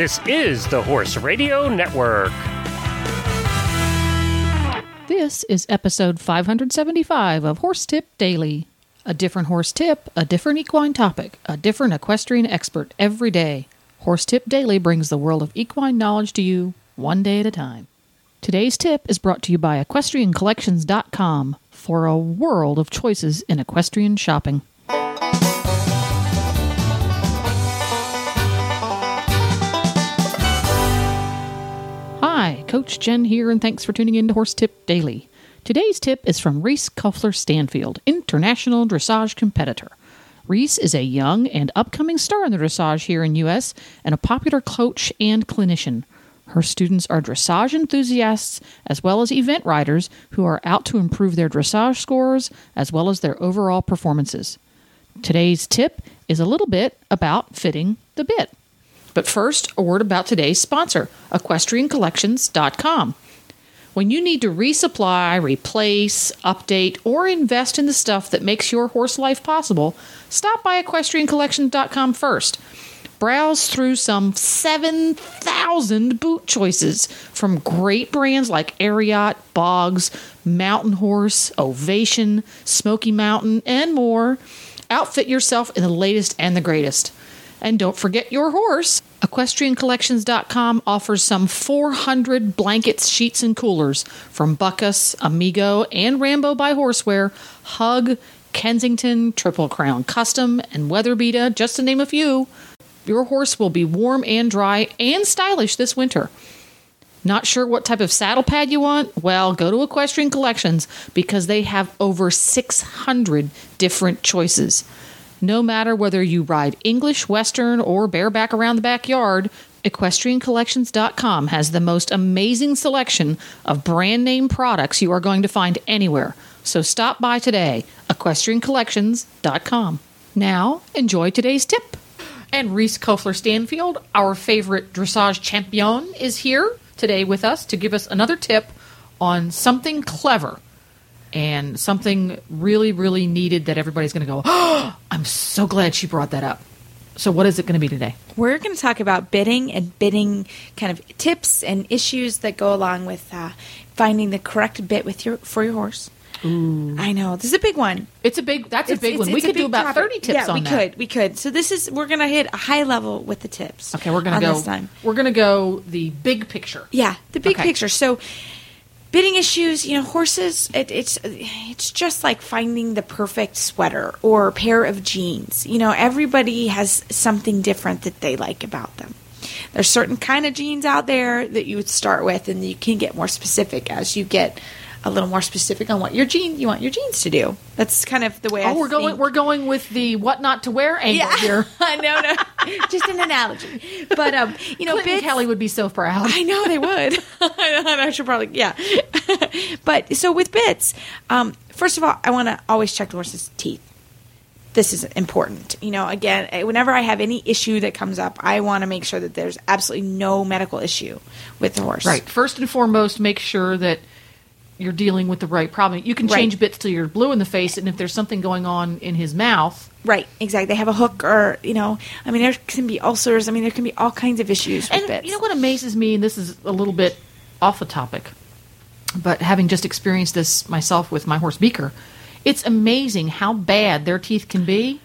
This is the Horse Radio Network. This is episode 575 of Horse Tip Daily. A different horse tip, a different equine topic, a different equestrian expert every day. Horse Tip Daily brings the world of equine knowledge to you one day at a time. Today's tip is brought to you by equestriancollections.com for a world of choices in equestrian shopping. Coach Jen here, and thanks for tuning in to Horse Tip Daily. Today's tip is from Reese Koffler Stanfield, international dressage competitor. Reese is a young and upcoming star in the dressage here in US and a popular coach and clinician. Her students are dressage enthusiasts as well as event riders who are out to improve their dressage scores as well as their overall performances. Today's tip is a little bit about fitting the bit. But first, a word about today's sponsor, equestriancollections.com. When you need to resupply, replace, update, or invest in the stuff that makes your horse life possible, stop by equestriancollections.com first. Browse through some 7,000 boot choices from great brands like Ariat, Bogs, Mountain Horse, Ovation, Smoky Mountain, and more. Outfit yourself in the latest and the greatest. And don't forget your horse. EquestrianCollections.com offers some 400 blankets, sheets, and coolers from Bucas, Amigo, and Rambo by Horseware, Hug, Kensington, Triple Crown Custom, and Weatherbeeta, just to name a few. Your horse will be warm and dry and stylish this winter. Not sure what type of saddle pad you want? Well, go to Equestrian Collections because they have over 600 different choices. No matter whether you ride English, Western, or bareback around the backyard, EquestrianCollections.com has the most amazing selection of brand name products you are going to find anywhere. So stop by today, EquestrianCollections.com. Now, enjoy today's tip. And Reese Koffler Stanfield, our favorite dressage champion, is here today with us to give us another tip on something clever and something really, really needed that everybody's going to go, oh, I'm so glad she brought that up. So, what is it going to be today? We're going to talk about bitting and bitting kind of tips and issues that go along with uh, finding the correct bit with your for your horse. Ooh. I know this is a big one. It's a big. That's a big one. we could do about topic. thirty tips yeah, we that. could. We could. So this is we're going to hit a high level with the tips. Okay, we're gonna go. this time. We're going to go the big picture. Yeah, the big Okay. picture. So bitting issues, you know, horses. It, it's it's just like finding the perfect sweater or pair of jeans. You know, everybody has something different that they like about them. There's certain kind of jeans out there that you would start with, and you can get more specific as you get a little more specific on what your jean you want your jeans to do. That's kind of the way. I Oh, we're going. We're going with the what not to wear angle here. no, no, just an analogy. But um, you know, Clinton bits- Kelly would be so proud. I know they would. I should probably, yeah. but so with bits, um, first of all, I want to always check the horse's teeth. This is important. You know, again, eh, whenever I have any issue that comes up, I want to make sure that there's absolutely no medical issue with the horse. Right. First and foremost, make sure that you're dealing with the right problem. You can Right. change bits till you're blue in the face, and if there's something going on in his mouth, Right, exactly. They have a hook, or you know, I mean, there can be ulcers. I mean, there can be all kinds of issues with and bits. you know what amazes me, and this is a little bit off the topic, but having just experienced this myself with my horse Beaker, it's amazing how bad their teeth can be,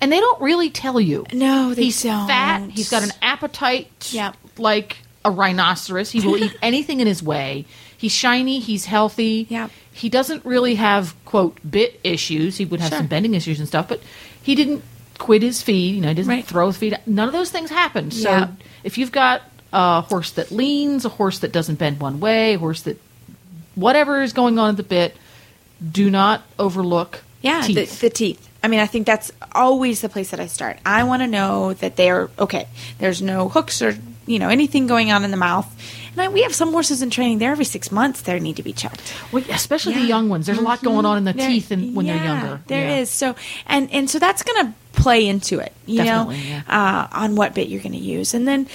and they don't really tell you. No, they he's don't. fat. He's got an appetite Yep. like a rhinoceros. He will eat anything in his way. He's shiny. He's healthy. Yep. He doesn't really have quote bit issues. He would have Sure. some bending issues and stuff, but he didn't quit his feed. You know, he doesn't Right. throw his feet. None of those things happen. So Yeah. if you've got a horse that leans, a horse that doesn't bend one way, a horse that whatever is going on at the bit, do not overlook Yeah, teeth. The, the teeth. I mean, I think that's always the place that I start. I want to know that they are okay. There's no hooks or you know anything going on in the mouth. And I, we have some horses in training. They're every six months. They need to be checked. Well, especially the young ones. There's a lot going on in the There- teeth and when they're younger. There is Yeah. so and and so that's going to play into it. You Definitely, know, yeah. uh, on what bit you're going to use, and then.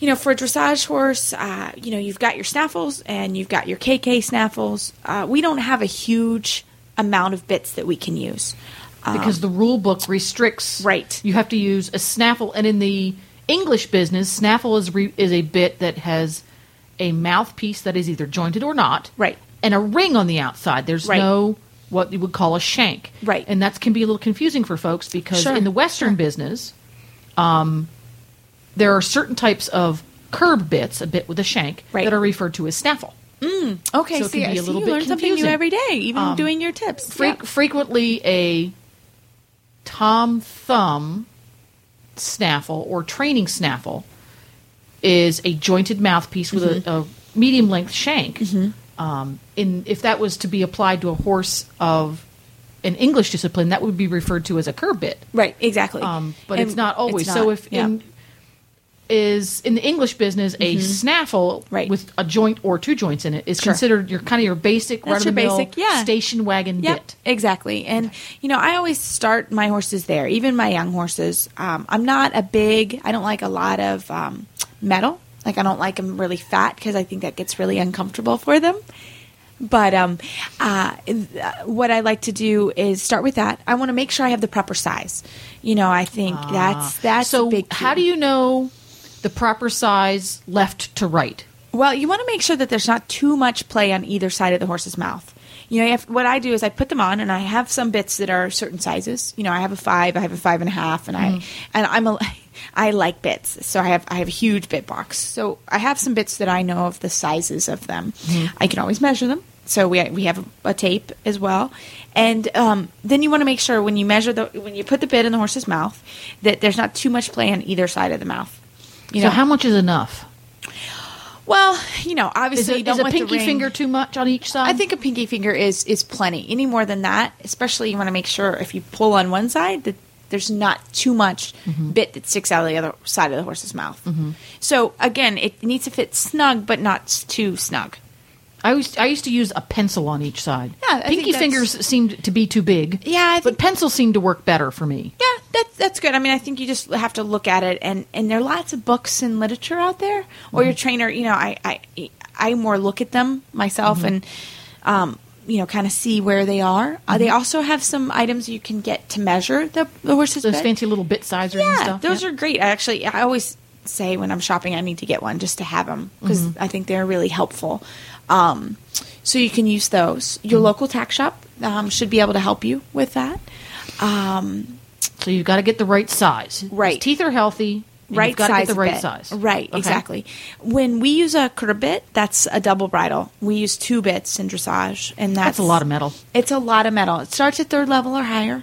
You know, for a dressage horse, uh, you know, you've got your snaffles and you've got your KK snaffles. Uh, we don't have a huge amount of bits that we can use. Um, because the rule book restricts Right. you have to use a snaffle and in the English business, snaffle is re- is a bit that has a mouthpiece that is either jointed or not, Right. and a ring on the outside. There's Right. no what you would call a shank, Right. and that can be a little confusing for folks because Sure, in the Western business, um, there are certain types of curb bits, a bit with a shank, Right. that are referred to as snaffle. Okay, So it see, can be a little you bit learn something new every day, even Um, doing your tips. Fre- Yeah. Frequently, a tom thumb snaffle or training snaffle is a jointed mouthpiece with Mm-hmm. a, a medium length shank. Um, in if that was to be applied to a horse of an English discipline, that would be referred to as a curb bit. Right, exactly. Um, but And it's not always. it's So if yeah. in is in the English business a snaffle Mm-hmm. Right. with a joint or two joints in it is Sure. considered your kind of your basic That's run of the your mill basic, yeah. station wagon Yep, bit. exactly. And you know, I always start my horses there, even my young horses. Um, I'm not a big. I don't like a lot of um, metal. Like I don't like them really fat because I think that gets really uncomfortable for them. But um, uh, what I like to do is start with that. I want to make sure I have the proper size. You know, I think that's that's Ah. so a big. how do you know the proper size left to right? Well, you want to make sure that there's not too much play on either side of the horse's mouth. You know, have, what I do is I put them on, and I have some bits that are certain sizes. You know, I have a five, I have a five and a half, and I and I'm a I like bits, so I have I have a huge bit box. So I have some bits that I know of the sizes of them. I can always measure them. So we we have a, a tape as well, and um, then you want to make sure when you measure the when you put the bit in the horse's mouth that there's not too much play on either side of the mouth. You so know, how much is enough? well, you know, obviously it, you don't is a pinky finger too much on each side? I think a pinky finger is is plenty. Any more than that, especially you want to make sure if you pull on one side that there's not too much mm-hmm. bit that sticks out of the other side of the horse's mouth. Mm-hmm. So again, it needs to fit snug, but not too snug. I used I used to use a pencil on each side. Yeah, I pinky think fingers seemed to be too big. Yeah, I but think- pencils seemed to work better for me. Yeah, that's that's good. I mean, I think you just have to look at it, and and there are lots of books and literature out there. Or mm-hmm. your trainer, you know, I I I more look at them myself and. Um, you know, kind of see where they are. Uh, they also have some items you can get to measure the, the horse's Those bit. fancy little bit sizers and Yeah, stuff. those yeah. are great. I actually, I always say when I'm shopping, I need to get one just to have them because Mm-hmm. I think they're really helpful. Um, so you can use those. Your Mm-hmm. local tack shop um, should be able to help you with that. Um, So you've got to get the right size. Right. His teeth are healthy. And right size the right bit. size. Right, Okay. exactly. When we use a curb bit, that's a double bridle. We use two bits in dressage, and that's, That's a lot of metal. It's a lot of metal. It starts at third level or higher,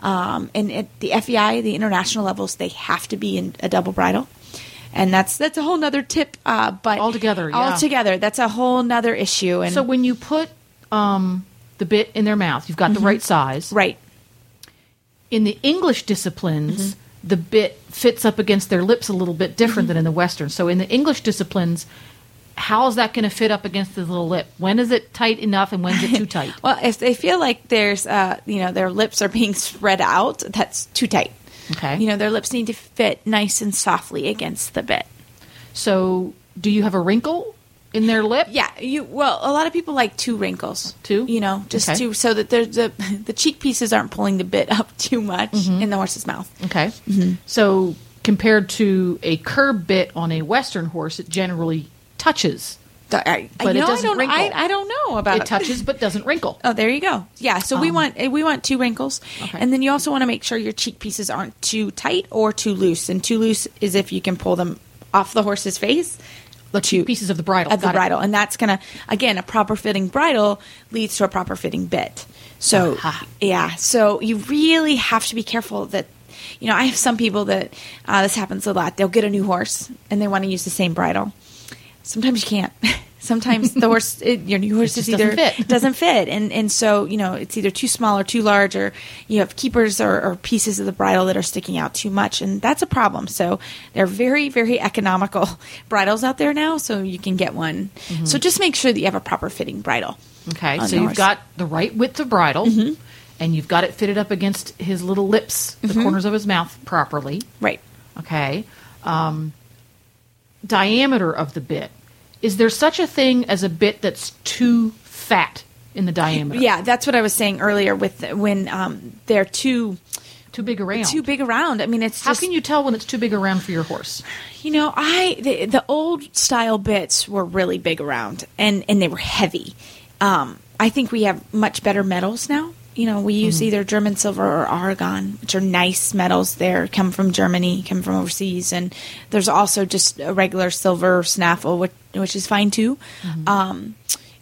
um, and at the FEI, the international levels, they have to be in a double bridle. And that's that's a whole nother tip. Uh, but Altogether, yeah. altogether, that's a whole nother issue. And So when you put um, the bit in their mouth, you've got the right size. Mm-hmm. right, In the English disciplines, Mm-hmm. The bit fits up against their lips a little bit different than in the Western. So in the English disciplines, how is that going to fit up against the little lip? When is it tight enough and when is it too tight? Well, if they feel like there's, uh, you know, their lips are being spread out, that's too tight. Okay. You know, their lips need to fit nice and softly against the bit. So do you have a wrinkle in their lip? Yeah, you. Well, a lot of people like two wrinkles. Two? You know, just Okay. two, so that there's the the cheek pieces aren't pulling the bit up too much Mm-hmm. in the horse's mouth. Okay. Mm-hmm. So compared to a curb bit on a Western horse, it generally touches. I, But it doesn't I don't, wrinkle. I, I don't know about It touches but doesn't wrinkle. Oh, there you go. Yeah, so we Um, want we want two wrinkles, Okay. and then you also want to make sure your cheek pieces aren't too tight or too loose. And too loose is if you can pull them off the horse's face The two pieces of the bridle. of the Got it. bridle, and that's gonna again a proper fitting bridle leads to a proper fitting bit. So Aha. yeah, so you really have to be careful that. You know, I have some people that uh, this happens a lot. They'll get a new horse and they want to use the same bridle. Sometimes you can't. Sometimes the horse, it, your new horse just is either doesn't fit. doesn't fit, and and so you know it's either too small or too large, or you have keepers or, or pieces of the bridle that are sticking out too much, and that's a problem. So they're very very economical bridles out there now, so you can get one. Mm-hmm. So just make sure that you have a proper fitting bridle. Okay, so you've horse. got the right width of bridle, mm-hmm. and you've got it fitted up against his little lips, the mm-hmm. corners of his mouth properly. right. Okay, um, diameter of the bit. Is there such a thing as a bit that's too fat in the diameter? Yeah, that's what I was saying earlier with when um, they're too Too big around. too big around. I mean, it's How just can you tell when it's too big around for your horse? You know, I the, the old style bits were really big around and and they were heavy. Um, I think we have much better metals now. You know, we use either German silver or Aurigan, which are nice metals. They come from Germany, come from overseas, and there's also just a regular silver snaffle, which which is fine too. Um,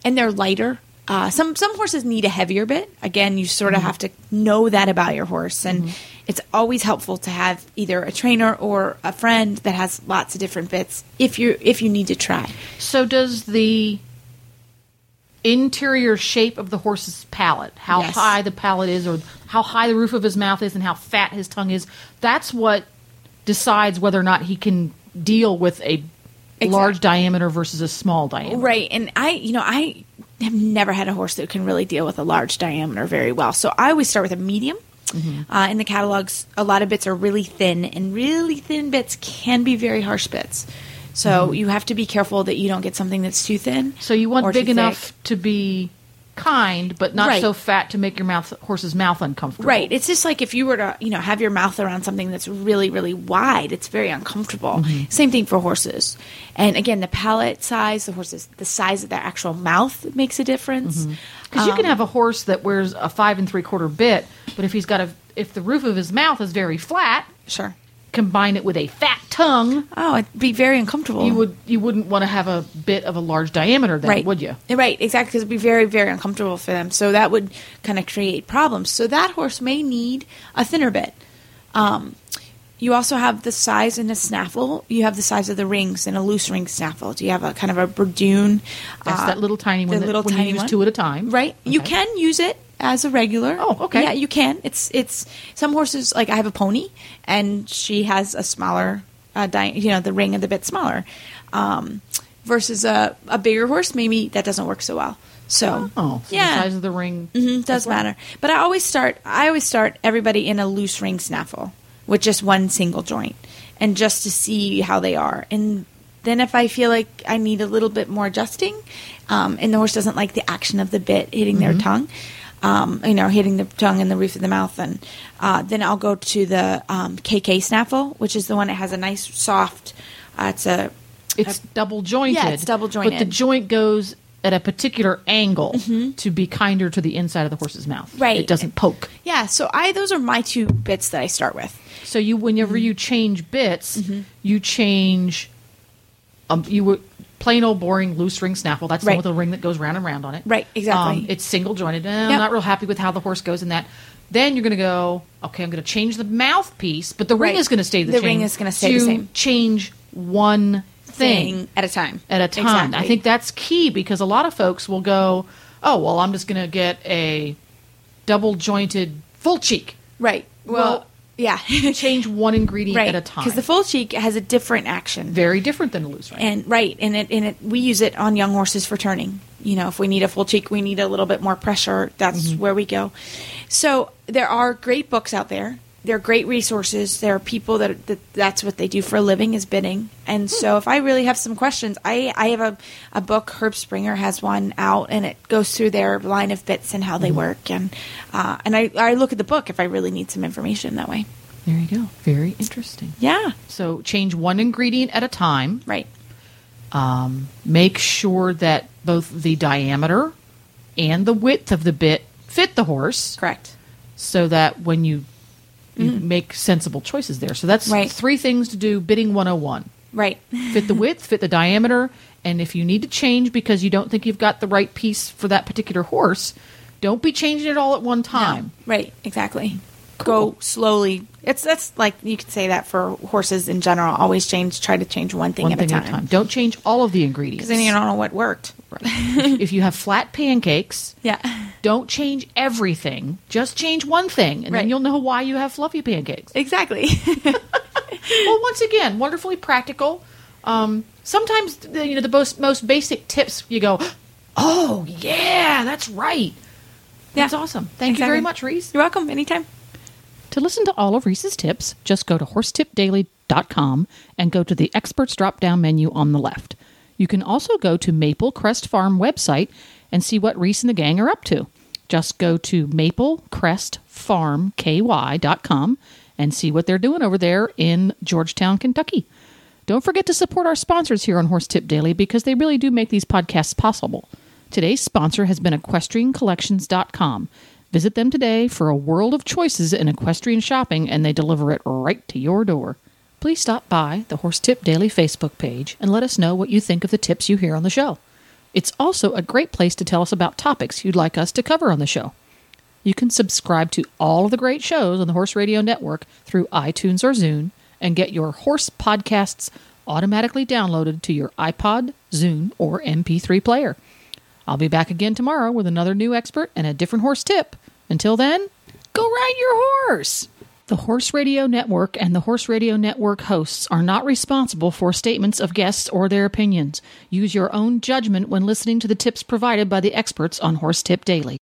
and they're lighter. Uh, some some horses need a heavier bit. Again, you sort of have to know that about your horse, and it's always helpful to have either a trainer or a friend that has lots of different bits if you if you need to try. So does the interior shape of the horse's palate, how Yes. high the palate is, or how high the roof of his mouth is, and how fat his tongue is, that's what decides whether or not he can deal with a large diameter versus a small diameter. Right, and I you know I have never had a horse that can really deal with a large diameter very well. So I always start with a medium. Uh, in the catalogs, a lot of bits are really thin, and really thin bits can be very harsh bits. So mm-hmm. you have to be careful that you don't get something that's too thin. So you want big enough thick. to be kind, but not Right. so fat to make your mouth horse's mouth uncomfortable. Right. It's just like if you were to, you know, have your mouth around something that's really, really wide, it's very uncomfortable. Mm-hmm. Same thing for horses. And again, the palate size, the horses, the size of their actual mouth makes a difference. Mm-hmm. Because you can Um, have a horse that wears a five and three quarter bit, but if he's got a if the roof of his mouth is very flat, Sure. Combine it with a fat tongue, Oh, it'd be very uncomfortable. you would you wouldn't want to have a bit of a large diameter then, right. would you? Right, exactly, because it'd be very, very uncomfortable for them. So that would kind of create problems. So that horse may need a thinner bit. Um, you also have the size in a snaffle. You have the size of the rings in a loose ring snaffle. Do you have a kind of a bridoon? That's uh, that little tiny one the that little tiny you use one? two at a time. Right. You can use it as a regular. Oh, okay. Yeah, you can. It's it's some horses like I have a pony, and she has a smaller, uh, di- you know, the ring of the bit smaller, um, versus a a bigger horse. Maybe that doesn't work so well. So, Oh, so yeah, the size of the ring Mhm, does well. matter. But I always start. I always start everybody in a loose ring snaffle with just one single joint, and just to see how they are. And then if I feel like I need a little bit more adjusting, um, and the horse doesn't like the action of the bit hitting their tongue, um, you know, hitting the tongue and the roof of the mouth, and uh, then I'll go to the um, KK snaffle, which is the one that has a nice soft. Uh, it's a It's double jointed. Yeah, it's double jointed. But the joint goes at a particular angle to be kinder to the inside of the horse's mouth. Mm-hmm. Right. It doesn't poke. yeah. So I those are my two bits that I start with. So you, whenever Mm-hmm. you change bits, you change. Um, you would plain old boring loose ring snaffle. That's the Right. one with a ring that goes round and round on it. Right, exactly. Um, it's single jointed. Eh, I'm not real happy with how the horse goes in that. Then you're going to go. Okay, I'm going to change the mouthpiece, but the ring is going to stay the, The same. The ring is gonna stay the same. Change one thing thing at a time. at a time. Exactly. I think that's key because a lot of folks will go, "Oh, well, I'm just going to get a double jointed full cheek." right. Well, Well, yeah, Change one ingredient right. at a time. Because the full cheek has a different action, very different than a loose ring. and right, and it and it we use it on young horses for turning. You know, if we need a full cheek, we need a little bit more pressure. That's Mm-hmm. where we go. So there are great books out there. There are great resources. There are people that, that that's what they do for a living is bitting. And so if I really have some questions, I, I have a, a book. Herm Sprenger has one out, and it goes through their line of bits and how they work. And uh, and I, I look at the book if I really need some information that way. There you go. Very interesting. Yeah, So change one ingredient at a time. right. Um, make sure that both the diameter and the width of the bit fit the horse, Correct. so that when you you mm. make sensible choices there. So that's. Right. three things to do. Bitting 101. Right. fit the width, fit the diameter, and if you need to change because you don't think you've got the right piece for that particular horse, don't be changing it all at one time. Right, exactly. Cool. Go slowly. It's that's like you could say that for horses in general. Always change. Try to change one thing, One at, thing a at a time. Don't change all of the ingredients. Because then you don't know what worked. Right. if, you have flat pancakes, Yeah. don't change everything. Just change one thing, and Right. then you'll know why you have fluffy pancakes. Exactly. well, once again, wonderfully practical. Um, sometimes the, you know the most most basic tips. You go, oh yeah, that's right. That's Yeah. awesome. Thank you very much, Reese. You're welcome. Anytime. To listen to all of Reese's tips, just go to horsetipdaily.com and go to the experts drop down menu on the left. You can also go to Maple Crest Farm website and see what Reese and the gang are up to. Just go to maplecrestfarmky.com and see what they're doing over there in Georgetown, Kentucky. Don't forget to support our sponsors here on Horse Tip Daily because they really do make these podcasts possible. Today's sponsor has been equestriancollections.com. Visit them today for a world of choices in equestrian shopping and they deliver it right to your door. Please stop by the Horse Tip Daily Facebook page and let us know what you think of the tips you hear on the show. It's also a great place to tell us about topics you'd like us to cover on the show. You can subscribe to all of the great shows on the Horse Radio Network through iTunes or Zune and get your horse podcasts automatically downloaded to your iPod, Zune, or MP3 player. I'll be back again tomorrow with another new expert and a different horse tip. Until then, go ride your horse! The Horse Radio Network and the Horse Radio Network hosts are not responsible for statements of guests or their opinions. Use your own judgment when listening to the tips provided by the experts on Horse Tip Daily.